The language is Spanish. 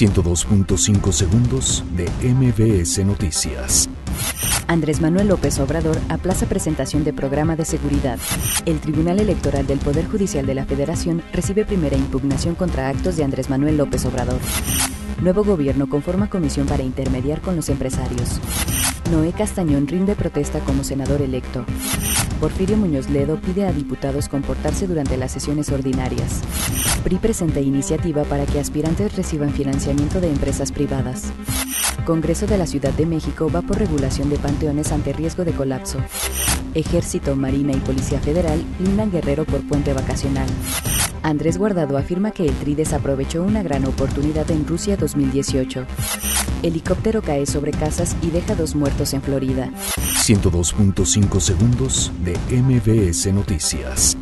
102.5 segundos de MBS Noticias. Andrés Manuel López Obrador aplaza presentación de programa de seguridad. El Tribunal Electoral del Poder Judicial de la Federación recibe primera impugnación contra actos de Andrés Manuel López Obrador. Nuevo gobierno conforma comisión para intermediar con los empresarios. Noé Castañón rinde protesta como senador electo. Porfirio Muñoz Ledo pide a diputados comportarse durante las sesiones ordinarias. PRI presenta iniciativa para que aspirantes reciban financiamiento de empresas privadas. Congreso de la Ciudad de México va por regulación de panteones ante riesgo de colapso. Ejército, Marina y Policía Federal lindan Guerrero por puente vacacional. Andrés Guardado afirma que el TRI desaprovechó una gran oportunidad en Rusia 2018. Helicóptero cae sobre casas y deja dos muertos en Florida. 102.5 segundos de MBS Noticias.